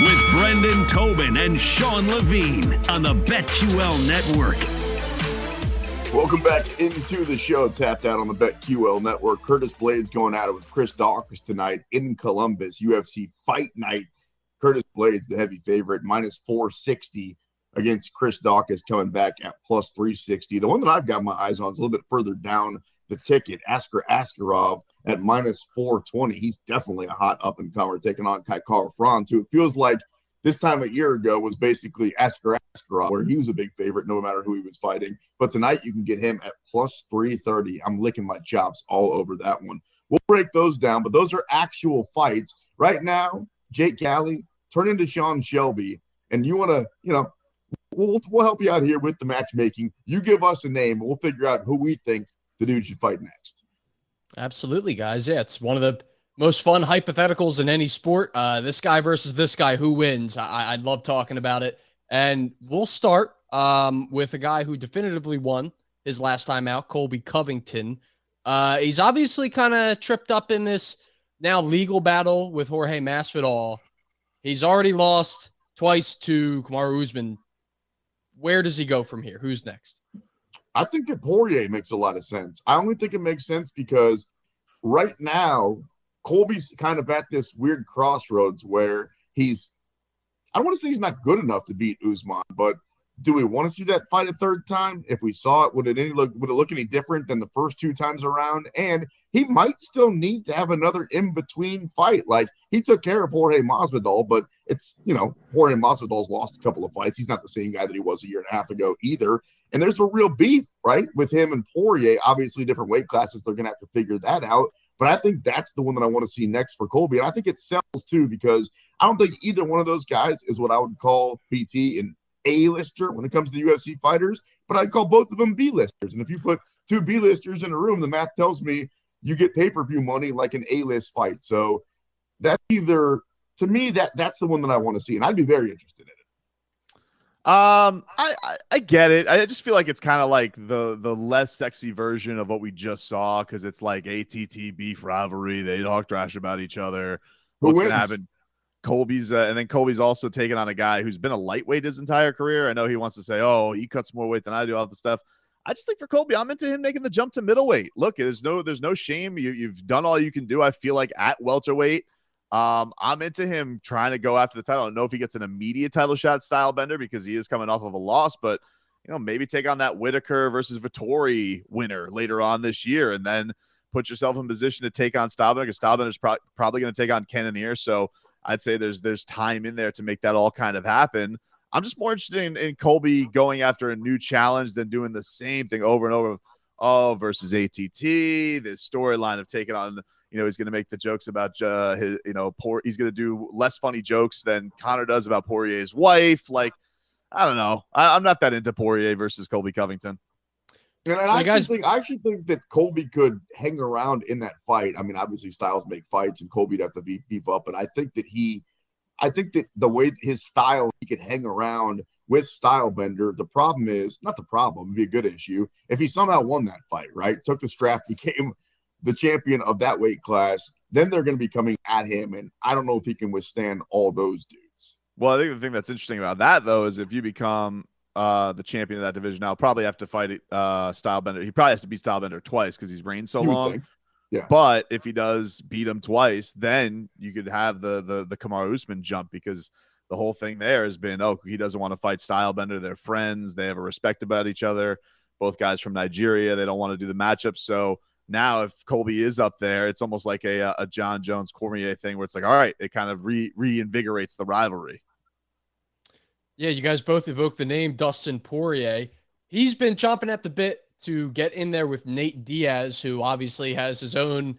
with Brendan Tobin and Sean Levine on the BetQL Network. Welcome back into the show, tapped out on the BetQL network. Curtis Blaydes going at it with Chris Daukaus tonight in Columbus, UFC Fight Night. Curtis Blaydes, the heavy favorite, minus 460 against Chris Daukaus, coming back at plus 360. The one that I've got my eyes on is a little bit further down the ticket. Askar Askarov at minus 420. He's definitely a hot up and comer taking on Kai Kara-France, who it feels like this time a year ago was basically Askar Askarov, where he was a big favorite no matter who he was fighting. But tonight you can get him at plus 330. I'm licking my chops all over that one. We'll break those down, but those are actual fights. Right now, Jake Galli, turn into Sean Shelby, and you want to, you know, we'll, we'll help you out here with the matchmaking. You give us a name, and we'll figure out who we think the dude should fight next. Absolutely, guys. Yeah, it's one of the most fun hypotheticals in any sport. Uh, this guy versus this guy, who wins? I, I love talking about it. And we'll start um, with a guy who definitively won his last time out, Colby Covington. Uh, he's obviously kind of tripped up in this now legal battle with Jorge Masvidal. He's already lost twice to Kamaru Usman. Where does he go from here? Who's next? I think that Poirier makes a lot of sense. I only think it makes sense because right now, Colby's kind of at this weird crossroads where he's, I don't want to say he's not good enough to beat Usman, but do we want to see that fight a third time? If we saw it, would it any look would it look any different than the first two times around? And he might still need to have another in between fight. Like he took care of Jorge Masvidal, but it's you know Jorge Masvidal's lost a couple of fights. He's not the same guy that he was a year and a half ago either. And there's a real beef right with him and Poirier. Obviously, different weight classes. They're gonna have to figure that out. But I think that's the one that I want to see next for Colby. And I think it sells too because I don't think either one of those guys is what I would call PT and a-lister when it comes to UFC fighters, but I'd call both of them B-listers. And if you put two B-listers in a room, the math tells me you get pay-per-view money like an A-list fight. So that's either to me that that's the one that I want to see, and I'd be very interested in it. Um, I, I, I get it. I just feel like it's kind of like the the less sexy version of what we just saw because it's like ATT beef rivalry. They talk trash about each other. What's gonna happen? Colby's uh, and then Colby's also taken on a guy who's been a lightweight his entire career. I know he wants to say, "Oh, he cuts more weight than I do," all the stuff. I just think for Colby, I'm into him making the jump to middleweight. Look, there's no there's no shame. You, you've done all you can do. I feel like at welterweight, um, I'm into him trying to go after the title. I don't know if he gets an immediate title shot Stylebender because he is coming off of a loss, but you know maybe take on that Whittaker versus Vettori winner later on this year, and then put yourself in position to take on Stylebender because Stylebender's pro- probably going to take on Cannonier. So I'd say there's there's time in there to make that all kind of happen. I'm just more interested in, in Colby going after a new challenge than doing the same thing over and over. Oh, versus ATT, this storyline of taking on, you know, he's going to make the jokes about uh, his, you know, poor. He's going to do less funny jokes than Conor does about Poirier's wife. Like, I don't know. I, I'm not that into Poirier versus Colby Covington. And I, so actually guys... think I actually think that Colby could hang around in that fight. I mean, obviously Styles make fights, and Colby'd have to beef, beef up. But I think that he, I think that the way his style, he could hang around with Stylebender. The problem is not the problem; it'd be a good issue if he somehow won that fight. Right, took the strap, became the champion of that weight class. Then they're going to be coming at him, and I don't know if he can withstand all those dudes. Well, I think the thing that's interesting about that though is if you become uh, the champion of that division. Now, probably have to fight uh, Stylebender. He probably has to beat Stylebender twice because he's reigned so long. Yeah. But if he does beat him twice, then you could have the the the Kamaru Usman jump because the whole thing there has been oh he doesn't want to fight Stylebender. They're friends. They have a respect about each other. Both guys from Nigeria. They don't want to do the matchup. So now if Colby is up there, it's almost like a a Jon Jones Cormier thing where it's like, all right, it kind of re reinvigorates the rivalry. Yeah, you guys both evoke the name Dustin Poirier. He's been chomping at the bit to get in there with Nate Diaz, who obviously has his own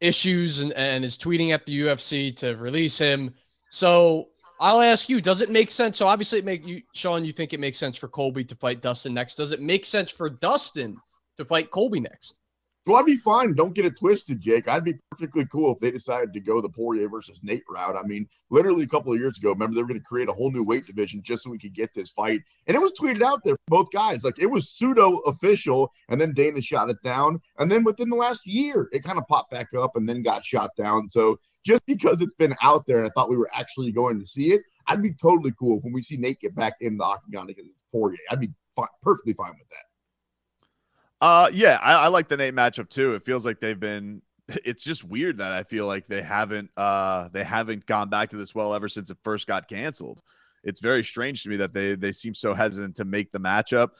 issues and, and is tweeting at the UFC to release him. So I'll ask you, does it make sense? So obviously it make you Sean, you think it makes sense for Colby to fight Dustin next. Does it make sense for Dustin to fight Colby next? So I'd be fine. Don't get it twisted, Jake. I'd be perfectly cool if they decided to go the Poirier versus Nate route. I mean, literally a couple of years ago, remember they were going to create a whole new weight division just so we could get this fight, and it was tweeted out there both guys like it was pseudo official, and then Dana shot it down, and then within the last year, it kind of popped back up and then got shot down. So just because it's been out there, and I thought we were actually going to see it, I'd be totally cool if when we see Nate get back in the octagon against Poirier. I'd be perfectly fine with that. Uh, yeah, I, I like the Nate matchup too. It feels like they've been. It's just weird that I feel like they haven't uh they haven't gone back to this well ever since it first got canceled. It's very strange to me that they they seem so hesitant to make the matchup.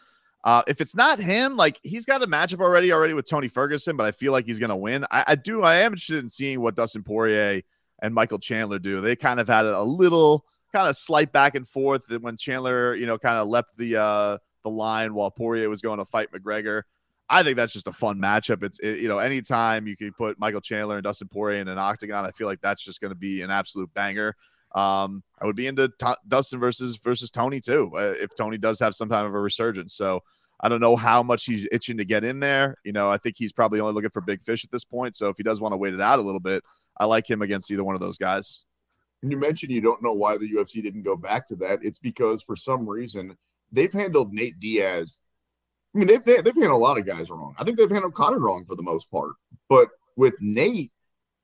Uh, if it's not him, like he's got a matchup already already with Tony Ferguson, but I feel like he's gonna win. I, I do. I am interested in seeing what Dustin Poirier and Michael Chandler do. They kind of had a little kind of slight back and forth when Chandler, you know, kind of leapt the uh the line while Poirier was going to fight McGregor. I think that's just a fun matchup. It's it, you know anytime you can put Michael Chandler and Dustin Poirier in an octagon, I feel like that's just going to be an absolute banger. Um, I would be into Dustin versus versus Tony too uh, if Tony does have some kind of a resurgence. So I don't know how much he's itching to get in there. You know, I think he's probably only looking for big fish at this point. So if he does want to wait it out a little bit, I like him against either one of those guys. You mentioned you don't know why the UFC didn't go back to that. It's because for some reason they've handled Nate Diaz I mean, they've, they've handled a lot of guys wrong. I think they've handled Conor wrong for the most part. But with Nate,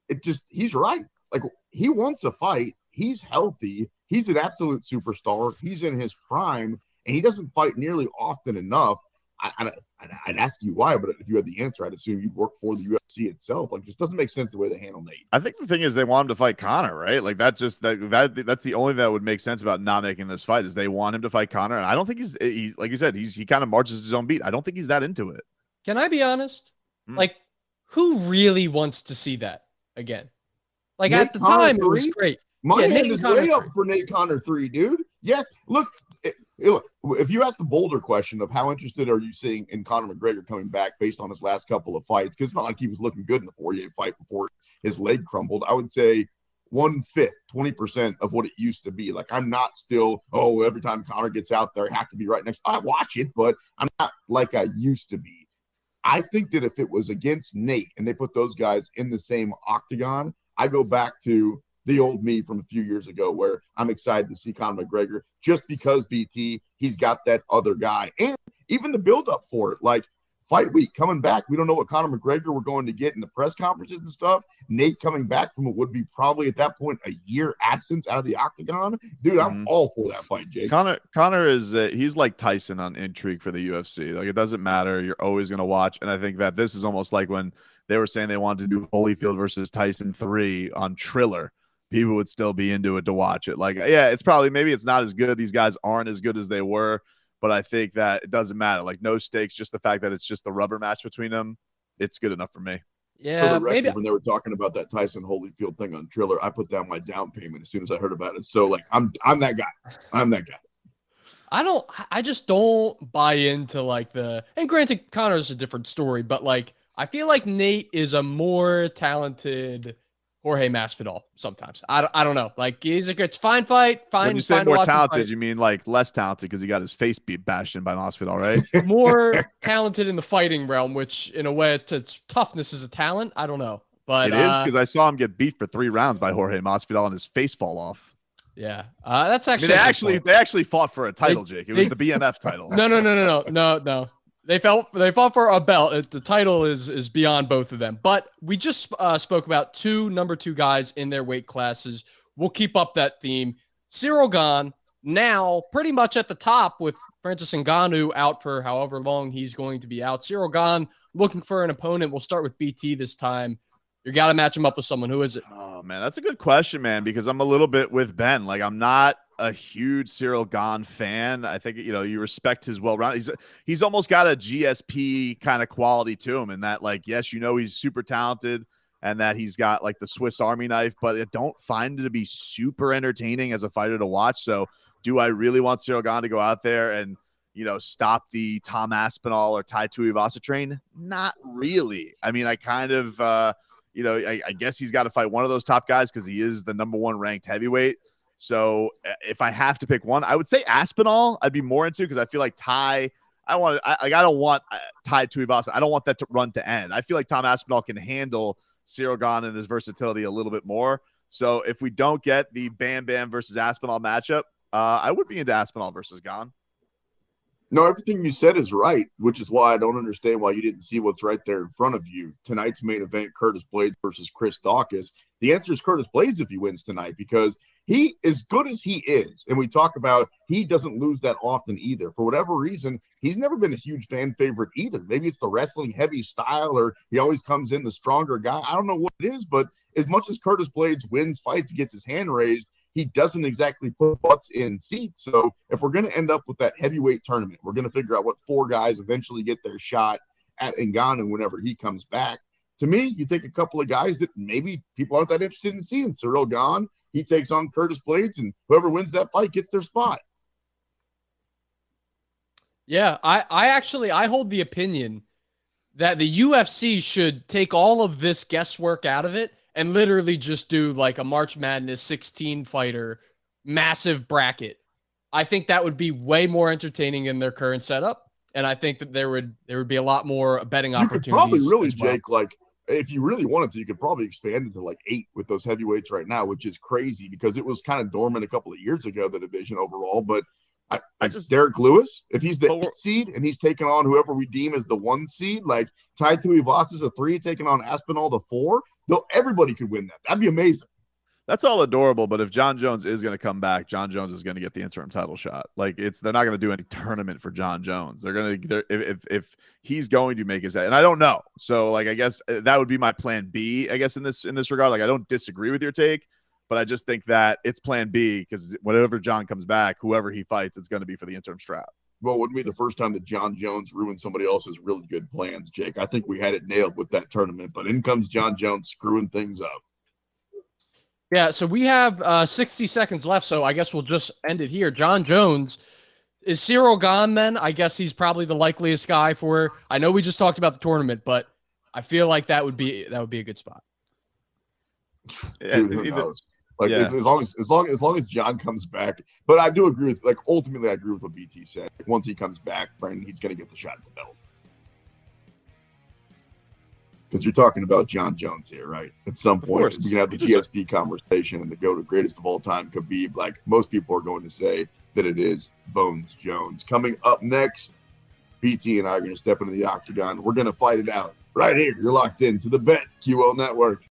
it just, he's right. Like, he wants to fight. He's healthy. He's an absolute superstar. He's in his prime, and he doesn't fight nearly often enough. I, would ask you why, but if you had the answer, I'd assume you'd work for the itself. Like, just doesn't make sense the way they handle Nate. I think the thing is they want him to fight Conor, right? Like that just that that that's the only thing that would make sense about not making this fight is they want him to fight Conor, and I don't think he's he like you said he's he kind of marches his own beat. I don't think he's that into it. Can I be honest? Hmm. Like, who really wants to see that again? Like Nate at the Conor time, three? it was great. My yeah, hand Nate is Conor way three. up for Nate Conor three, dude. Yes, look, if you ask the bolder question of how interested are you seeing in Conor McGregor coming back based on his last couple of fights, because it's not like he was looking good in the Poirier fight before his leg crumbled. I would say one fifth, 20% of what it used to be. Like, I'm not still, oh, every time Conor gets out there, I have to be right next. I watch it, but I'm not like I used to be. I think that if it was against Nate and they put those guys in the same octagon, I go back to the old me from a few years ago where I'm excited to see Conor McGregor just because BT, he's got that other guy. And even the build up for it, like fight week coming back. We don't know what Conor McGregor we're going to get in the press conferences and stuff. Nate coming back from what would be probably at that point a year absence out of the octagon. Dude, I'm mm-hmm. all for that fight, Jake. Conor Conor is uh, he's like Tyson on intrigue for the UFC. Like it doesn't matter. You're always going to watch. And I think that this is almost like when they were saying they wanted to do Holyfield versus Tyson 3 on Triller people would still be into it to watch it. Like, yeah, it's probably maybe it's not as good. These guys aren't as good as they were, but I think that it doesn't matter. Like, no stakes, just the fact that it's just the rubber match between them, it's good enough for me. Yeah, for maybe when they were talking about that Tyson Holyfield thing on Triller, I put down my down payment as soon as I heard about it. So like, I'm I'm that guy. I'm that guy. I don't. I just don't buy into like the. And granted, Conor's a different story, but like I feel like Nate is a more talented Jorge Masvidal sometimes. I don't, I don't know. Like he's a good, fine fight. Fine. When you say more talented, you mean like less talented because he got his face beat bashed in by Masvidal, right? more talented in the fighting realm, which in a way, it's, it's toughness is a talent. I don't know, but it uh, is because I saw him get beat for three rounds by Jorge Masvidal and his face fall off. Yeah, uh, that's actually. I mean, they actually point. they actually fought for a title, they, Jake. It was they, the BMF title. No, no, no, no, no, no, no. They felt they fought for a belt. The title is is beyond both of them. But we just uh, spoke about two number two guys in their weight classes. We'll keep up that theme. Ciryl Gane now pretty much at the top with Francis Ngannou out for however long he's going to be out. Ciryl Gane looking for an opponent. We'll start with BT this time. You got to match him up with someone. Who is it? Oh man, that's a good question, man. Because I'm a little bit with Ben. Like I'm not a huge Ciryl Gane fan. I think you know you respect his well rounded. He's he's almost got a GSP kind of quality to him, in that like yes, you know he's super talented and that he's got like the Swiss Army knife, but I don't find it to be super entertaining as a fighter to watch. So do I really want Ciryl Gane to go out there and you know stop the Tom Aspinall or Tai Tuivasa train? Not really. I mean, I kind of uh, you know I, I guess he's got to fight one of those top guys because he is the number one ranked heavyweight. So uh, if I have to pick one, I would say Aspinall. I'd be more into because I feel like Tai. I want. I, like. I don't want uh, Tai Tuivasa. I don't want that to run to end. I feel like Tom Aspinall can handle Ciryl Gane and his versatility a little bit more. So if we don't get the Bam Bam versus Aspinall matchup, uh, I would be into Aspinall versus Gane. No, everything you said is right, which is why I don't understand why you didn't see what's right there in front of you. Tonight's main event, Curtis Blaydes versus Chris Daukaus. The answer is Curtis Blaydes if he wins tonight because he as good as he is, and we talk about he doesn't lose that often either. For whatever reason, he's never been a huge fan favorite either. Maybe it's the wrestling heavy style, or he always comes in the stronger guy. I don't know what it is, but as much as Curtis Blaydes wins fights, gets his hand raised, he doesn't exactly put butts in seats. So if we're going to end up with that heavyweight tournament, we're going to figure out what four guys eventually get their shot at Ngannou whenever he comes back. To me, you take a couple of guys that maybe people aren't that interested in seeing. Ciryl Gane, he takes on Curtis Blaydes, and whoever wins that fight gets their spot. Yeah, I, I actually I hold the opinion that the UFC should take all of this guesswork out of it and literally just do like a March Madness 16 fighter massive bracket. I think that would be way more entertaining in their current setup. And I think that there would there would be a lot more betting you opportunities. Could probably really, well. Jake, like if you really wanted to, you could probably expand it to like eight with those heavyweights right now, which is crazy because it was kind of dormant a couple of years ago, the division overall. But I, I just Derrick Lewis, if he's the eight seed and he's taking on whoever we deem as the one seed, like Tai Tuivasa is a three, taking on Aspinall the four, though everybody could win that. That'd be amazing. That's all adorable, but if Jon Jones is going to come back, Jon Jones is going to get the interim title shot. Like it's they're not going to do any tournament for Jon Jones. They're going to if, if if he's going to make his and I don't know. So like I guess uh, that would be my plan B. I guess in this in this regard, like I don't disagree with your take, but I just think that it's plan B because whenever Jon comes back, whoever he fights, it's going to be for the interim strap. Well, wouldn't be the first time that Jon Jones ruined somebody else's really good plans, Jake. I think we had it nailed with that tournament, but in comes Jon Jones screwing things up. Yeah, so we have uh, 60 seconds left, so I guess we'll just end it here. Jon Jones is Ciryl Gane then? I guess he's probably the likeliest guy for. I know we just talked about the tournament, but I feel like that would be that would be a good spot. Dude, who knows? Like yeah. as, as, long as as long as long as Jon comes back, but I do agree with like ultimately I agree with what BT said. Once he comes back, Brendan, he's going to get the shot at the belt because you're talking about Jon Jones here, right? At some point, we can have the GSP conversation and the go to greatest of all time, Khabib. Like most people are going to say that it is Bones Jones. Coming up next, BT and I are going to step into the octagon. We're going to fight it out right here. You're locked in to the Bet QL Network.